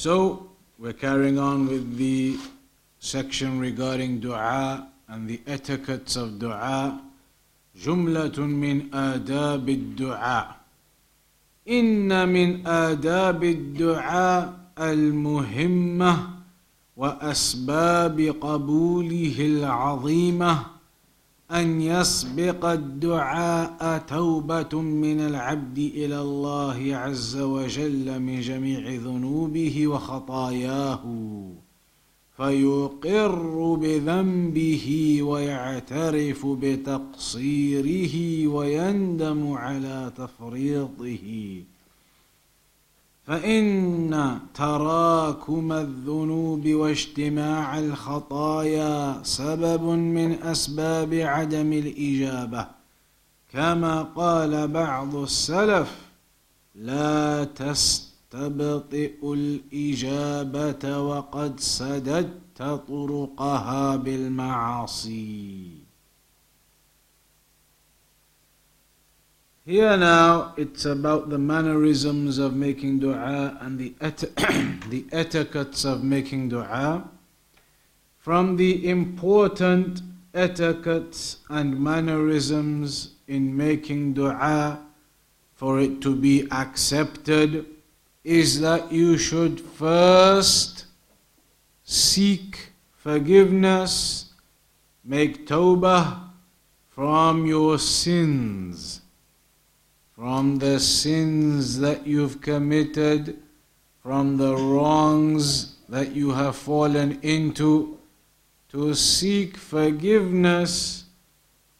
So, we're carrying on with the section regarding dua and the etiquettes of dua. جملة من آداب الدعاء. إن من آداب الدعاء المهمة وأسباب قبوله العظيمة أن يسبق الدعاء توبة من العبد إلى الله عز وجل من جميع ذنوبه وخطاياه فيقر بذنبه ويعترف بتقصيره ويندم على تفريطه. فإن تراكم الذنوب واجتماع الخطايا سبب من أسباب عدم الإجابة. كما قال بعض السلف لا تستبطئ الإجابة وقد سددت طرقها بالمعاصي. Here now, it's about the mannerisms of making dua and the, et- the etiquettes of making dua. From the important etiquettes and mannerisms in making dua for it to be accepted is that you should first seek forgiveness, make tawbah from your sins from the sins that you've committed, from the wrongs that you have fallen into, to seek forgiveness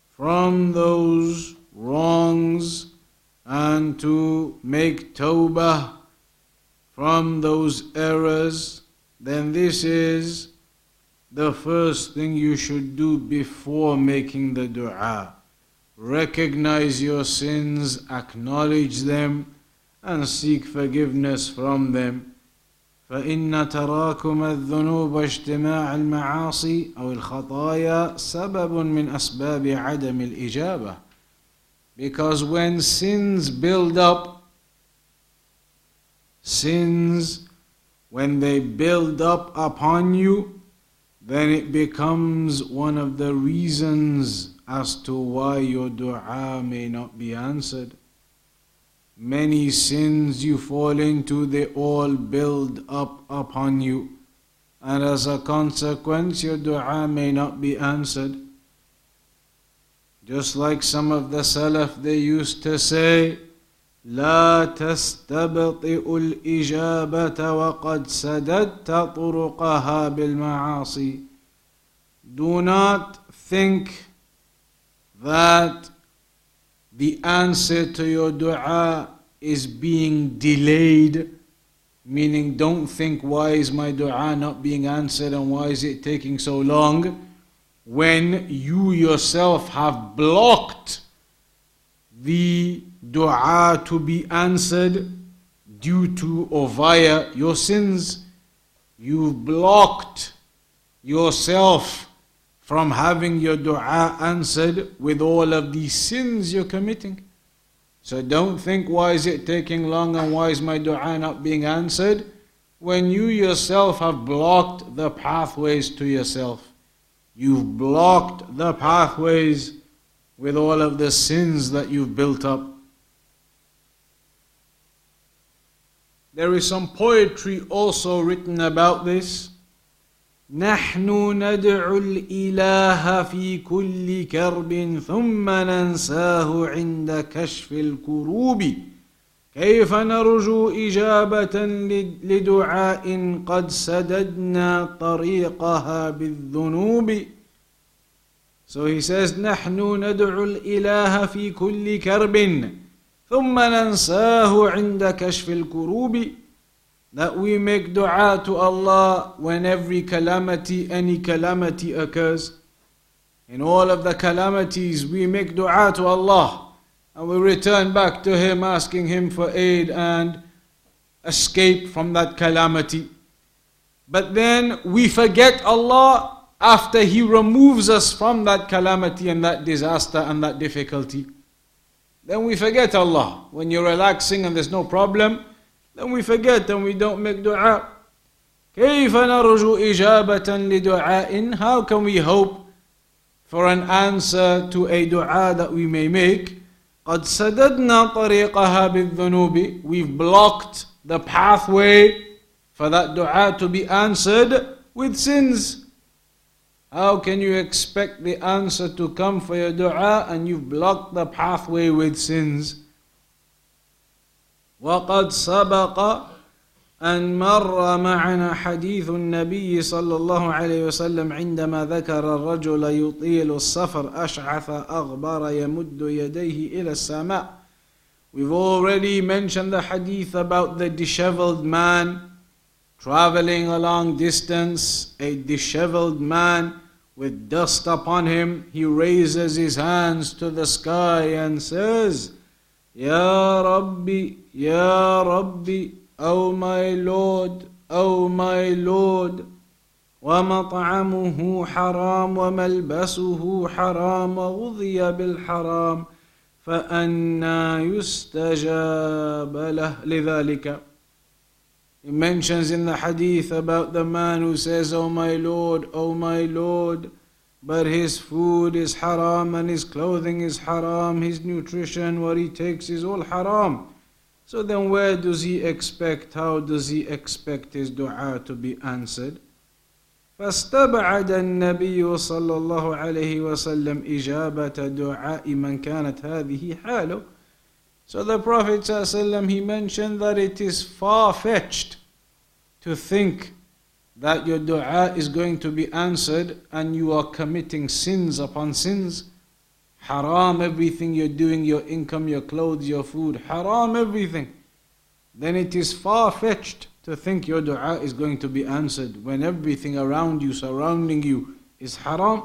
from those wrongs and to make tawbah from those errors, then this is the first thing you should do before making the dua recognize your sins, acknowledge them, and seek forgiveness from them. فإن تراكم الذنوب واجتماع المعاصي أو الخطايا سبب من أسباب عدم الإجابة. Because when sins build up, sins, when they build up upon you, then it becomes one of the reasons as to why your dua may not be answered. Many sins you fall into, they all build up upon you, and as a consequence, your dua may not be answered. Just like some of the Salaf, they used to say, لا تستبطئ الإجابة وقد سددت طرقها بالمعاصي. Do not think that the answer to your dua is being delayed, meaning don't think, why is my dua not being answered and why is it taking so long? When you yourself have blocked the dua to be answered due to or via your sins, you've blocked yourself from having your dua answered with all of these sins you're committing. So don't think, why is it taking long and why is my dua not being answered? When you yourself have blocked the pathways to yourself, you've blocked the pathways with all of the sins that you've built up. There is some poetry also written about this. نحن ندعو الإله في كل كرب ثم ننساه عند كشف الكروب. كيف نرجو إجابة لدعاء قد سددنا طريقها بالذنوب. So he says نحن ندعو الإله في كل كرب ثم ننساه عند كشف الكروب. That we make dua to Allah when every calamity, any calamity occurs. In all of the calamities, we make dua to Allah and we return back to Him asking Him for aid and escape from that calamity. But then we forget Allah after He removes us from that calamity and that disaster and that difficulty. Then we forget Allah. When you're relaxing and there's no problem, then we forget and we don't make dua. كيف نرجو إجابة لدعاء How can we hope for an answer to a dua that we may make قد سددنا طريقها بالذنوب We've blocked the pathway for that dua to be answered with sins. How can you expect the answer to come for your dua and you've blocked the pathway with sins? وقد سبق أن مر معنا حديث النبي صلى الله عليه وسلم عندما ذكر الرجل يطيل السفر أشعث أغبر يمد يديه إلى السماء. We've already mentioned the hadith about the disheveled man traveling a long distance, a disheveled man with dust upon him. He raises his hands to the sky and says, Ya Rabbi, Ya Rabbi, O my Lord, O my Lord, ومطعمه حرام وملبسه حرام وغذي بالحرام فأنا يستجاب له لذلك He mentions in the hadith about the man who says, Oh my Lord, oh my Lord, but his food is haram and his clothing is haram, his nutrition, what he takes is all haram. So then, where does he expect, how does he expect his dua to be answered? فاستبعد النبي صلى الله عليه وسلم إجابة دعاء من كانت هذه حاله So the Prophet ﷺ, he mentioned that it is far fetched to think that your dua is going to be answered and you are committing sins upon sins. Haram everything you're doing, your income, your clothes, your food, haram everything. Then it is far fetched to think your dua is going to be answered when everything around you, surrounding you, is haram.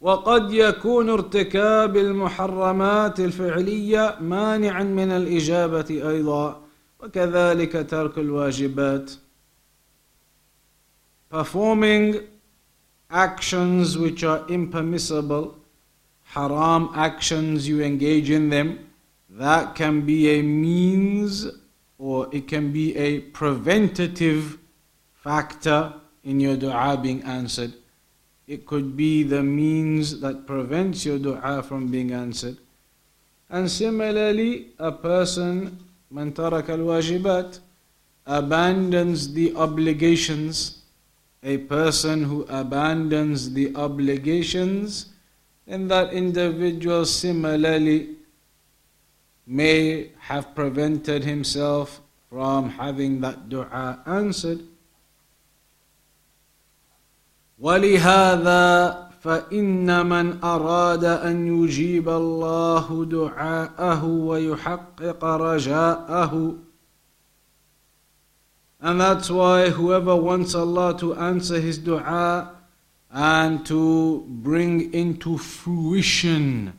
وقد يكون ارتكاب المحرمات الفعلية مانعا من الإجابة أيضا وكذلك ترك الواجبات performing actions which are impermissible, haram actions you engage in them, that can be a means or it can be a preventative factor in your dua being answered. It could be the means that prevents your dua from being answered. And similarly, a person, man al-wajibat, abandons the obligations a person who abandons the obligations then that individual similarly may have prevented himself from having that dua answered ولهذا فإن من أراد أن يجيب الله دعاءه ويحقق رجاءه And that's why whoever wants Allah to answer his dua and to bring into fruition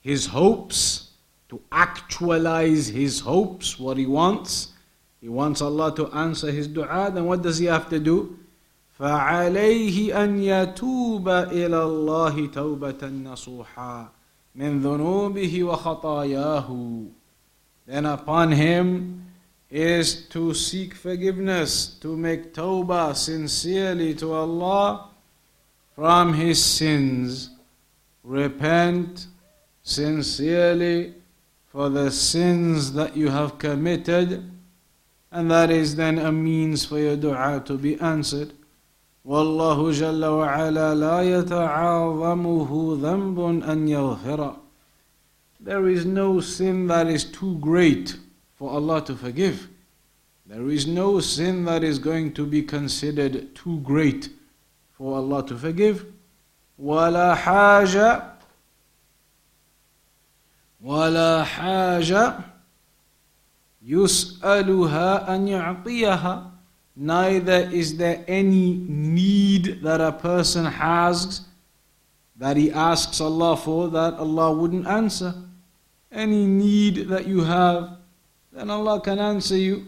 his hopes, to actualize his hopes, what he wants, he wants Allah to answer his dua, then what does he have to do? فعليه أن يتوب إلى الله توبة نصوحا من ذنوبه وخطاياه Then upon him is to seek forgiveness, to make tawbah sincerely to Allah from his sins. Repent sincerely for the sins that you have committed, and that is then a means for your dua to be answered. والله جل وعلا لا يتعاظمه ذنب أن يغفر There is no sin that is too great for Allah to forgive. There is no sin that is going to be considered too great for Allah to forgive. ولا حاجة ولا حاجة يسألها أن يعطيها neither is there any need that a person has that he asks Allah for that Allah wouldn't answer. Any need that you have, then Allah can answer you.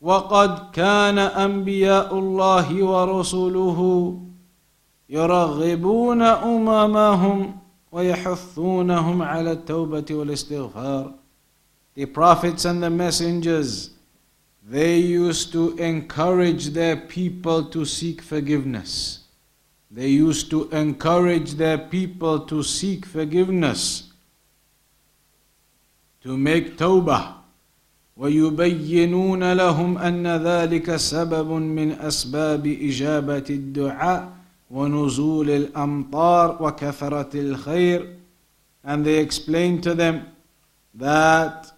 وقد كان أنبياء الله ورسوله يرغبون أممهم ويحثونهم على التوبة والاستغفار. The prophets and the messengers they used to encourage their people to seek forgiveness. They used to encourage their people to seek forgiveness, to make tawbah. ويبينون لهم أن ذلك سبب من أسباب إجابة الدعاء ونزول الأمطار وكثرة الخير and they explain to them that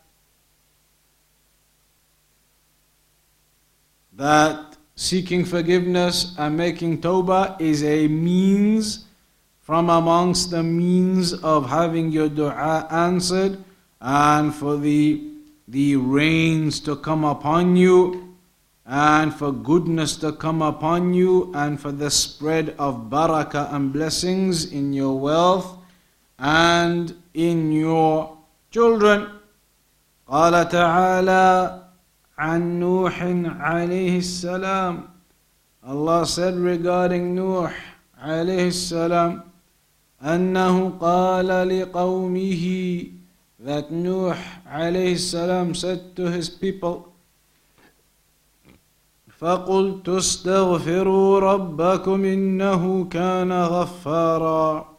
that seeking forgiveness and making tawbah is a means from amongst the means of having your dua answered and for the, the rains to come upon you and for goodness to come upon you and for the spread of barakah and blessings in your wealth and in your children. قال تعالى عن نوح عليه السلام Allah said regarding Nuh عليه السلام أنه قال لقومه that Nuh عليه السلام said to his people فقلت استغفروا ربكم إنه كان غفارا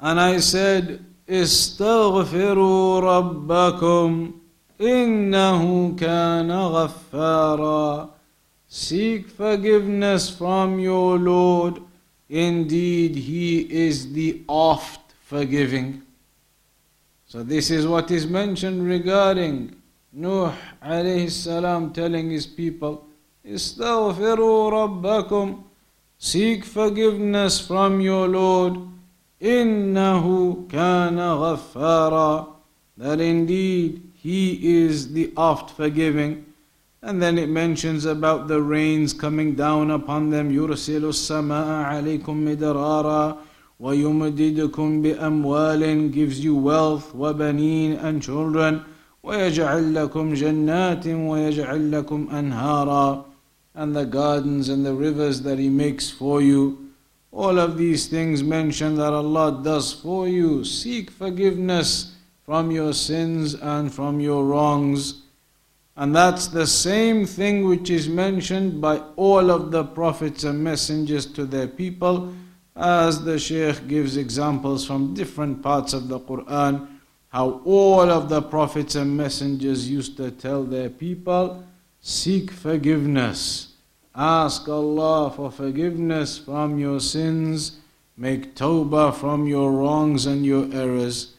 And I said استغفروا ربكم إنه كان غفارا Seek forgiveness from your Lord. Indeed, He is the oft forgiving. So this is what is mentioned regarding Nuh alayhi salam telling his people, Istaghfiru Rabbakum, seek forgiveness from your Lord, innahu kana غفارا, that indeed he is the oft forgiving. And then it mentions about the rains coming down upon them, yursilu samaa عليكم مدرارا. وَيُمْدِدُكُمْ بِأَمْوَالٍ Gives you wealth, وَبَنِينَ and children. وَيَجْعَلْ لَكُمْ جَنَّاتٍ وَيَجْعَلْ لَكُمْ أَنْهَارًا And the gardens and the rivers that He makes for you. All of these things mention that Allah does for you. Seek forgiveness from your sins and from your wrongs. And that's the same thing which is mentioned by all of the prophets and messengers to their people, as the Shaykh gives examples from different parts of the Quran, how all of the prophets and messengers used to tell their people, seek forgiveness. Ask Allah for forgiveness from your sins. Make tawbah from your wrongs and your errors.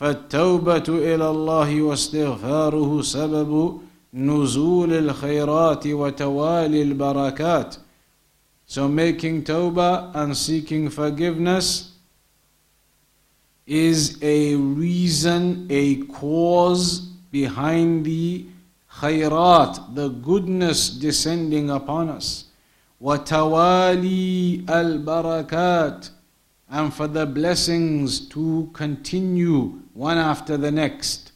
فالتوبة إلى الله واستغفاره سبب نزول الخيرات وتوالي البركات. So making tawbah and seeking forgiveness is a reason, a cause behind the khairat, the goodness descending upon us. وتوالي البركات and for the blessings to continue one after the next.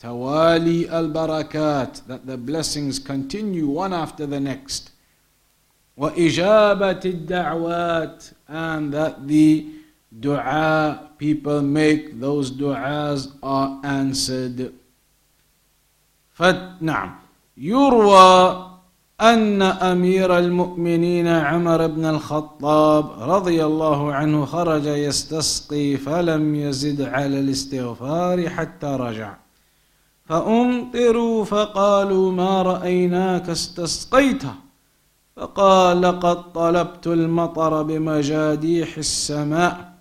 Tawali al barakat, that the blessings continue one after the next. Ijabat da'wat, and that the dua people make, those du'as are answered. فنعم يروى أن أمير المؤمنين عمر بن الخطاب رضي الله عنه خرج يستسقي فلم يزد على الاستغفار حتى رجع. فأمطروا فقالوا ما رأيناك استسقيت فقال لقد طلبت المطر بمجاديح السماء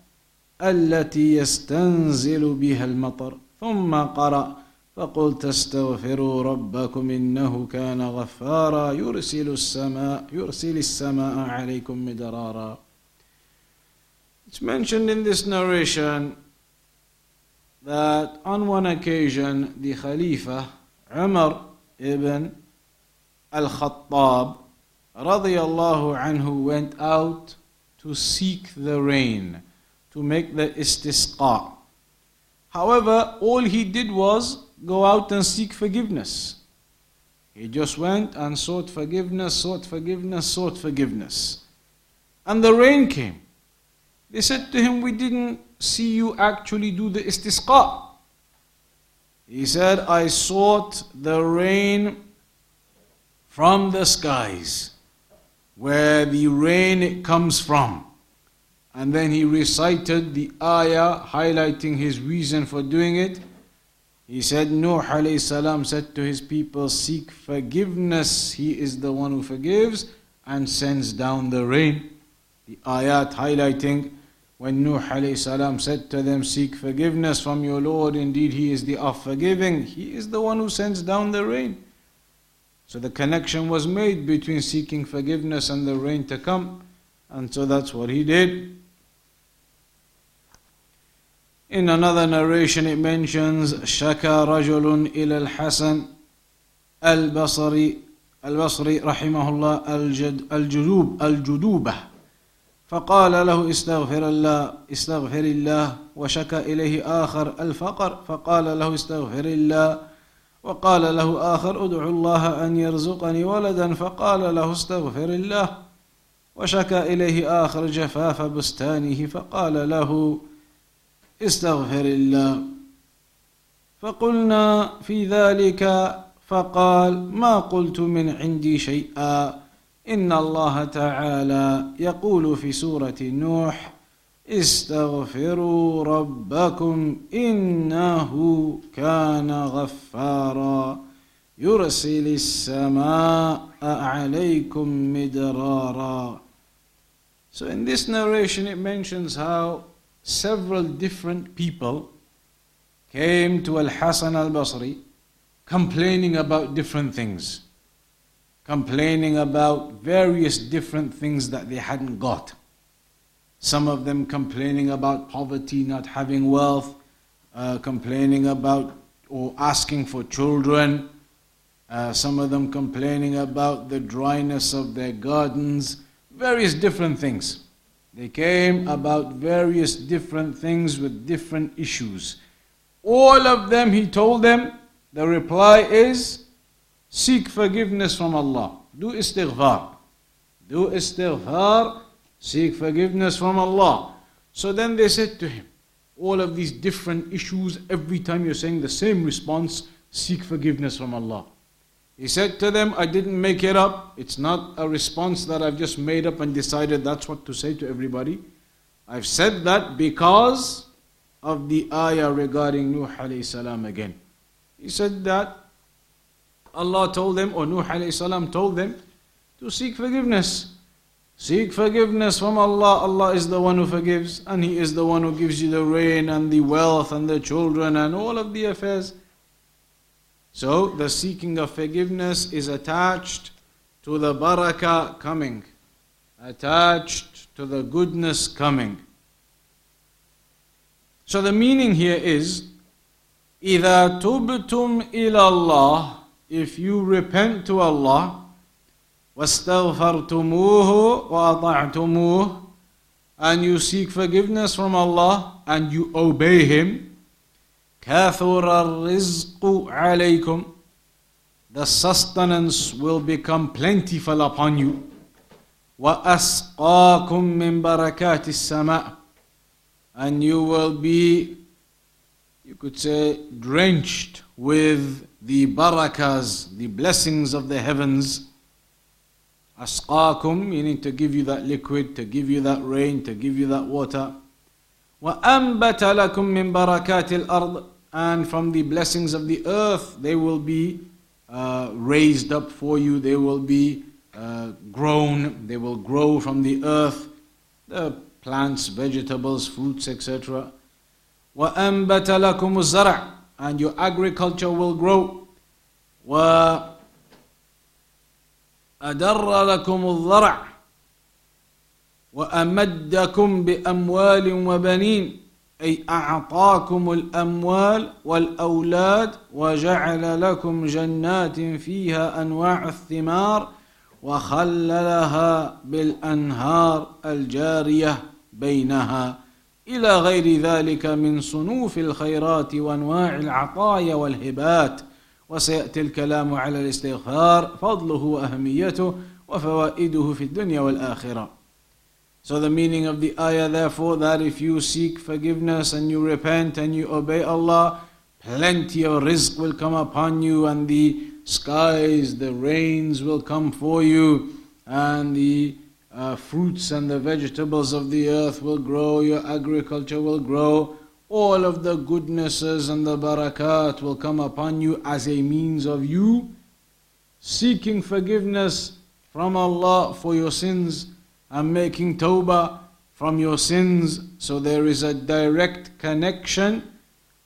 التي يستنزل بها المطر. ثم قرأ فقلت استغفروا ربكم إنه كان غفارا يرسل السماء يرسل السماء عليكم مدرارا. It's mentioned in this narration that on one occasion the Khalifa Umar ibn al-Khattab radiyallahu anhu went out to seek the rain, to make the istisqa. However, all he did was go out and seek forgiveness. He just went and sought forgiveness, sought forgiveness, sought forgiveness. And the rain came. They said to him, We didn't see you actually do the istisqa. He said, I sought the rain from the skies, where the rain comes from. And then he recited the ayah highlighting his reason for doing it. He said, Nuh salam said to his people, Seek forgiveness. He is the one who forgives and sends down the rain. The ayat highlighting when Nuh salam said to them, Seek forgiveness from your Lord. Indeed, He is the of forgiving. He is the one who sends down the rain. So the connection was made between seeking forgiveness and the rain to come. And so that's what he did. In another narration, it mentions شكى رجل إلى الحسن البصري البصري رحمه الله الجد الجدوب الجدوبة فقال له استغفر الله استغفر الله وشكى إليه آخر الفقر فقال له استغفر الله وقال له آخر ادع الله أن يرزقني ولدا. فقال له استغفر الله. وشكى إليه آخر جفاف بستانه. فقال له استغفر الله. فقلنا في ذلك فقال ما قلت من عندي شيئا. إن الله تعالى يقول في سورة نوح استغفروا ربكم انه كان غفارا يرسل السماء عليكم مدرارا So in this narration it mentions how several different people came to Al Hasan al Basri complaining about different things, complaining about various different things that they hadn't got. Some of them complaining about poverty, not having wealth, uh, complaining about or asking for children. Uh, some of them complaining about the dryness of their gardens, various different things. They came about various different things with different issues. All of them, he told them, the reply is seek forgiveness from Allah. Do istighfar. Do istighfar, seek forgiveness from Allah. So then they said to him, all of these different issues, every time you're saying the same response, seek forgiveness from Allah. He said to them, I didn't make it up. It's not a response that I've just made up and decided that's what to say to everybody. I've said that because of the ayah regarding Nuh salam again. He said that Allah told them, or Nuh salam told them, to seek forgiveness. Seek forgiveness from Allah. Allah is the one who forgives, and He is the one who gives you the rain and the wealth and the children and all of the affairs. So the seeking of forgiveness is attached to the barakah coming, attached to the goodness coming. So the meaning here is إذا تبتم إلى الله if you repent to Allah واستغفرتموه وأطعتموه and you seek forgiveness from Allah and you obey Him كثر الرزق عليكم the sustenance will become plentiful upon you وأسقاكم من بركات السماء and you will be you could say drenched with the barakas the blessings of the heavens أسقاكم meaning to give you that liquid to give you that rain to give you that water وأنبت لكم من بركات الأرض and from the blessings of the earth they will be uh, raised up for you, they will be uh, grown, they will grow from the earth, the plants, vegetables, fruits, etc. وَأَنْبَتَ لَكُمُ الزَّرَعِ And your agriculture will grow. وَأَدَرَّ لَكُمُ الضَّرَعِ وَأَمَدَّكُمْ بِأَمْوَالٍ وَبَنِينَ أي أعطاكم الأموال والأولاد وجعل لكم جنات فيها أنواع الثمار وخللها بالأنهار الجارية بينها. إلى غير ذلك من صنوف الخيرات وأنواع العطايا والهبات. وسيأتي الكلام على الاستغفار فضله وأهميته وفوائده في الدنيا والآخرة So the meaning of the ayah therefore that if you seek forgiveness and you repent and you obey Allah, plenty of rizq will come upon you and the skies, the rains will come for you and the uh, fruits and the vegetables of the earth will grow, your agriculture will grow, all of the goodnesses and the barakat will come upon you as a means of you seeking forgiveness from Allah for your sins and making tawbah from your sins. So there is a direct connection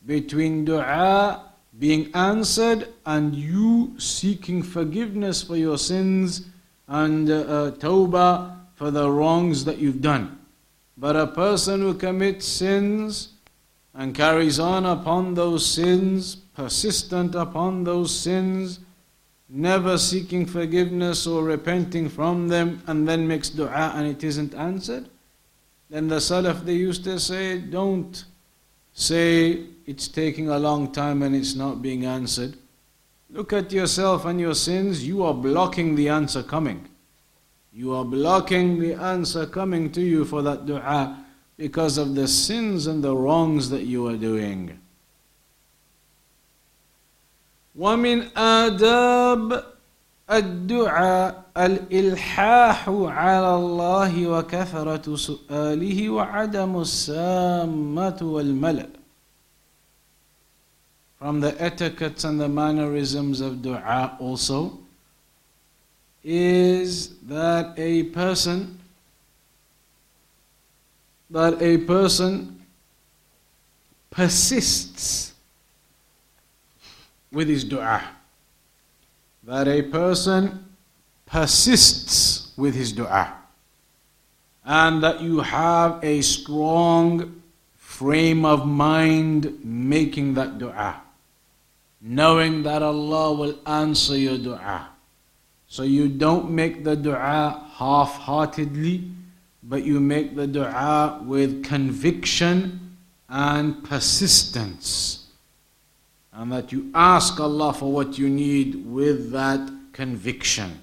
between dua being answered and you seeking forgiveness for your sins and uh, tawbah for the wrongs that you've done. But a person who commits sins and carries on upon those sins, persistent upon those sins, never seeking forgiveness or repenting from them, and then makes dua and it isn't answered, then the Salaf they used to say, don't say it's taking a long time and it's not being answered. Look at yourself and your sins, you are blocking the answer coming. You are blocking the answer coming to you for that dua because of the sins and the wrongs that you are doing. ومن آداب الدعاء الإلحاح على الله وكثرة سؤاله وعدم السامة والملل From the etiquettes and the mannerisms of dua also is that a person that a person persists with his dua. That a person persists with his dua. And that you have a strong frame of mind making that dua. Knowing that Allah will answer your dua. So you don't make the dua half heartedly, but you make the dua with conviction and persistence and that you ask Allah for what you need with that conviction.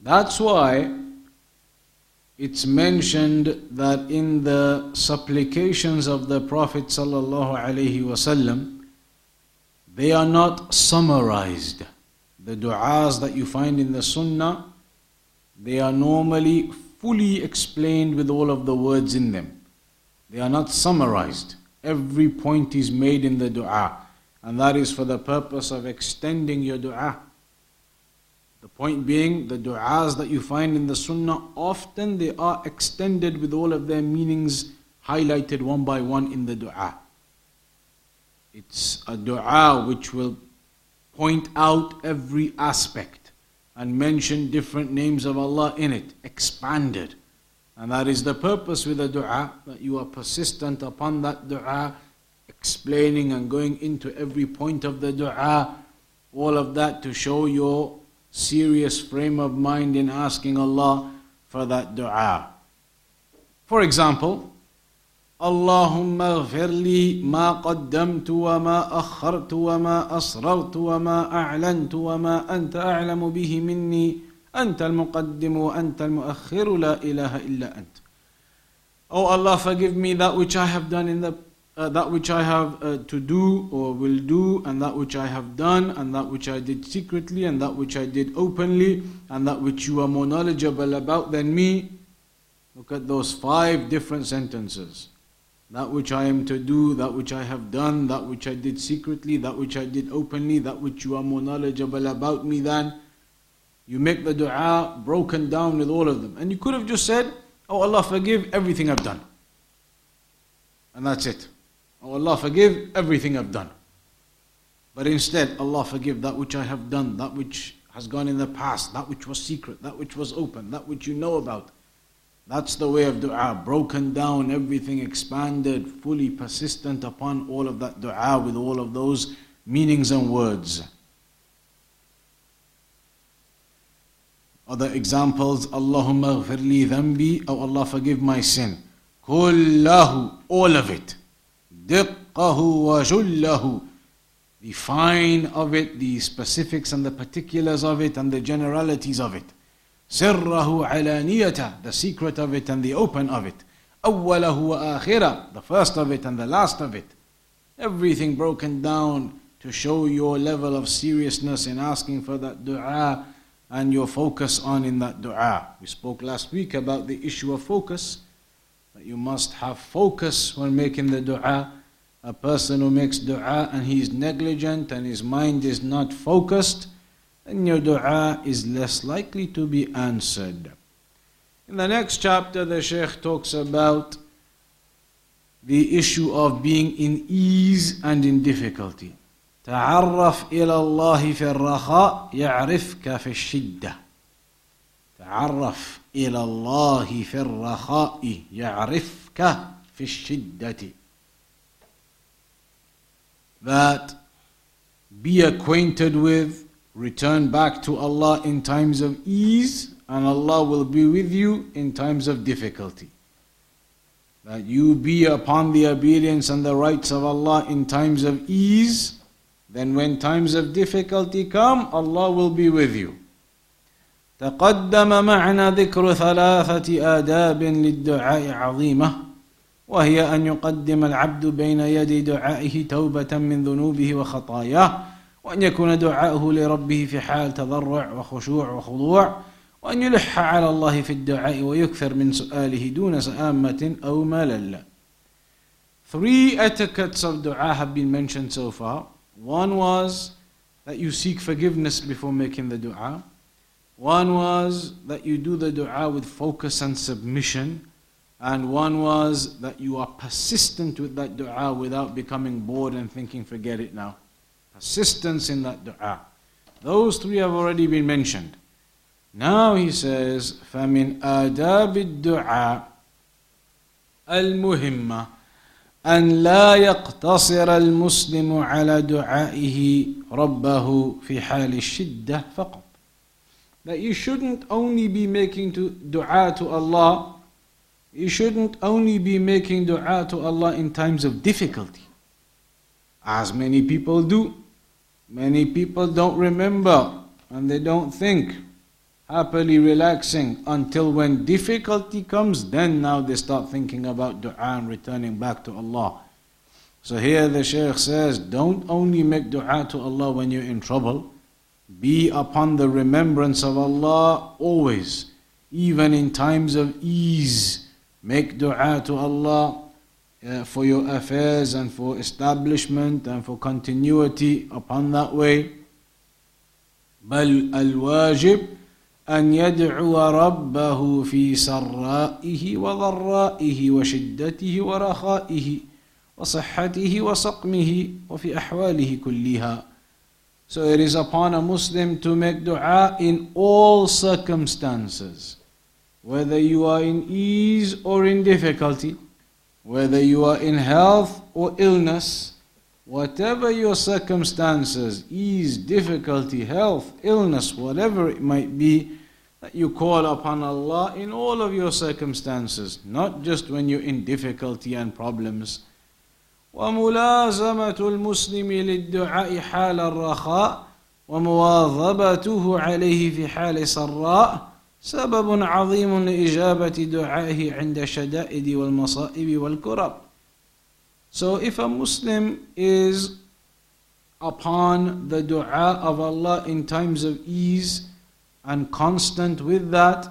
That's why it's mentioned that in the supplications of the Prophet ﷺ, they are not summarized. The du'as that you find in the Sunnah, they are normally fully explained with all of the words in them. They are not summarized. Every point is made in the dua, and that is for the purpose of extending your dua. The point being, the du'as that you find in the sunnah, often they are extended with all of their meanings highlighted one by one in the dua. It's a dua which will point out every aspect and mention different names of Allah in it, expanded. And that is the purpose with the dua, that you are persistent upon that dua, explaining and going into every point of the dua, all of that to show your serious frame of mind in asking Allah for that dua. For example, اللهم اغفر لي ما قدمت وما أخرت وما أسررت وما أعلنت وما أنت أعلم به مني أنت المقدم وأنت المؤخر لا إله إلا أنت Oh Allah forgive me that which I have done in the uh, that which I have uh, to do or will do and that which I have done and that which I did secretly and that which I did openly and that which you are more knowledgeable about than me look at those five different sentences that which I am to do, that which I have done, that which I did secretly, that which I did openly, that which you are more knowledgeable about me than. You make the dua broken down with all of them. And you could have just said, Oh Allah, forgive everything I've done. And that's it. Oh Allah, forgive everything I've done. But instead, Allah, forgive that which I have done, that which has gone in the past, that which was secret, that which was open, that which you know about. That's the way of dua. Broken down, everything expanded, fully persistent upon all of that dua with all of those meanings and words. Other examples, Allahumma ghfirli dhanbi, oh Allah forgive my sin. Kullahu, all of it. Diqqahu wa jullahu. The fine of it, the specifics and the particulars of it, and the generalities of it. Alaniyata, the secret of it and the open of it. Wa the first of it and the last of it. Everything broken down to show your level of seriousness in asking for that dua and your focus on in that dua. We spoke last week about the issue of focus that you must have focus when making the dua. A person who makes dua and he is negligent and his mind is not focused, then your dua is less likely to be answered. In the next chapter, the Shaykh talks about the issue of being in ease and in difficulty. تعرف إلى الله في الرخاء يعرفك في الشدة. تعرف إلى الله في الرخاء يعرفك في الشدة that be acquainted with return back to Allah in times of ease and Allah will be with you in times of difficulty that you be upon the obedience and the rights of Allah in times of ease then when times of difficulty come Allah will be with you تقدم معنا ذكر ثلاثة آداب للدعاء عظيمة وهي أن يقدم العبد بين يدي دعائه توبة من ذنوبه وخطاياه وأن يكون دعاؤه لربه في حال تضرع وخشوع وخضوع وأن يلح على الله في الدعاء ويكثر من سؤاله دون سآمة أو ملل Three etiquettes of dua have been mentioned so far. One was that you seek forgiveness before making the dua. One was that you do the dua with focus and submission. And one was that you are persistent with that dua without becoming bored and thinking, forget it now. Persistence in that dua. Those three have already been mentioned. Now he says, فَمِنْ آدَابِ الدُّعَاء الْمُهِمَّةِ أن لا يقتصر المسلم على دعائه ربه في حال الشدة فقط that you shouldn't only be making to dua to Allah, you shouldn't only be making dua to Allah in times of difficulty, as many people do. Many people don't remember and they don't think, happily relaxing until when difficulty comes, then now they start thinking about dua and returning back to Allah. So here the Shaykh says, don't only make dua to Allah when you're in trouble. Be upon the remembrance of Allah always, even in times of ease. Make dua to Allah uh, for your affairs and for establishment and for continuity upon that way. بل الواجب أن يدعو ربه في سرائه وضرائه وشدته ورخائه وصحته وسقمه وفي أحواله كلها so it is upon a Muslim to make dua in all circumstances, whether you are in ease or in difficulty, whether you are in health or illness, whatever your circumstances, ease, difficulty, health, illness, whatever it might be, that you call upon Allah in all of your circumstances, not just when you're in difficulty and problems. وملازمة المسلم للدعاء حال الرخاء ومواظبته عليه في حال سراء سبب عظيم لإجابة دعائه عند الشدائد والمصائب والكرب. So if a Muslim is upon the dua of Allah in times of ease and constant with that,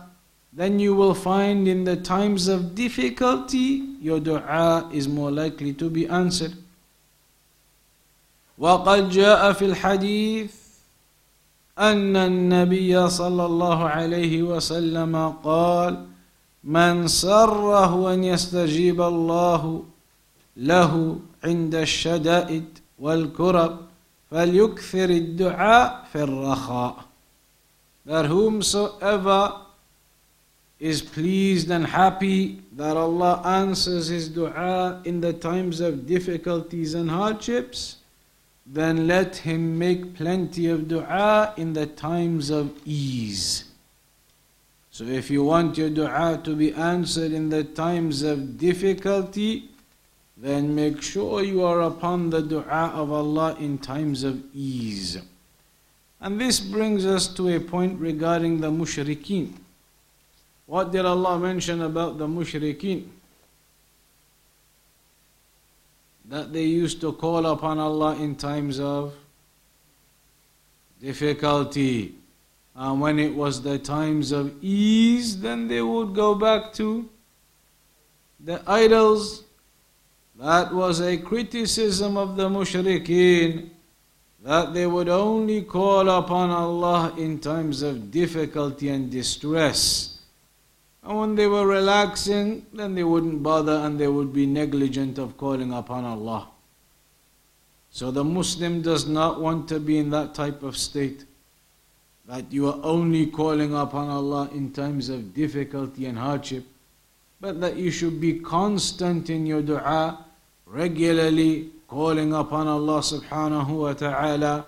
then you will find in the times of difficulty your dua is more likely to be answered. وقد جاء في الحديث أن النبي صلى الله عليه وسلم قال من سره أن يستجيب الله له عند الشدائد والكرب فليكثر الدعاء في الرخاء that whomsoever is pleased and happy that Allah answers his dua in the times of difficulties and hardships, then let him make plenty of dua in the times of ease. So if you want your dua to be answered in the times of difficulty, then make sure you are upon the dua of Allah in times of ease. And this brings us to a point regarding the mushrikeen. What did Allah mention about the mushrikeen? That they used to call upon Allah in times of difficulty. And when it was the times of ease, then they would go back to the idols that was a criticism of the mushrikeen that they would only call upon Allah in times of difficulty and distress. And when they were relaxing, then they wouldn't bother and they would be negligent of calling upon Allah. So the Muslim does not want to be in that type of state. That you are only calling upon Allah in times of difficulty and hardship, but that you should be constant in your dua regularly calling upon Allah subhanahu wa ta'ala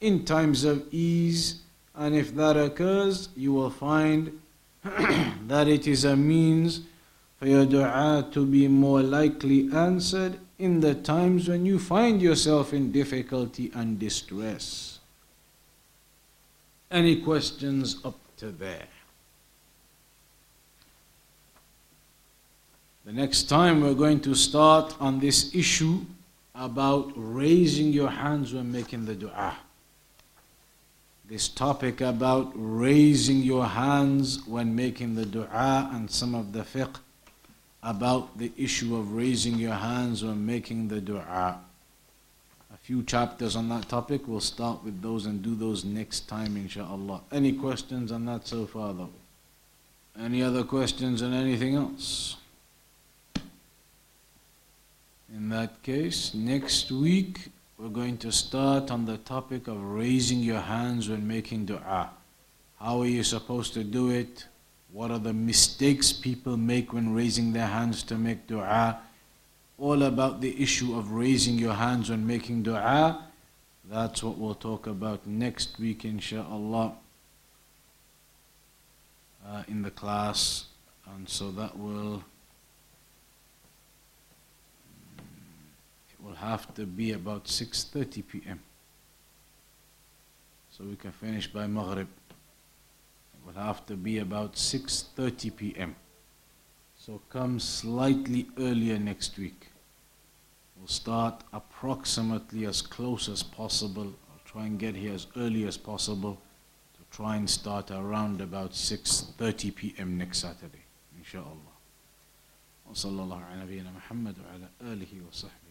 in times of ease. And if that occurs, you will find that it is a means for your dua to be more likely answered in the times when you find yourself in difficulty and distress. Any questions up to there? The next time we're going to start on this issue about raising your hands when making the dua. This topic about raising your hands when making the dua and some of the fiqh about the issue of raising your hands when making the dua. A few chapters on that topic. We'll start with those and do those next time, inshallah. Any questions on that so far, though? Any other questions on anything else? In that case, next week we're going to start on the topic of raising your hands when making dua. How are you supposed to do it? What are the mistakes people make when raising their hands to make dua? All about the issue of raising your hands when making dua. That's what we'll talk about next week, insha'Allah, uh, in the class. And so that will. will have to be about 6.30 p.m. So we can finish by Maghrib. It will have to be about 6.30 p.m. So come slightly earlier next week. We'll start approximately as close as possible. I'll try and get here as early as possible to try and start around about 6.30 p.m. next Saturday, inshallah. وصلى الله على نبينا محمد وعلى آله وصحبه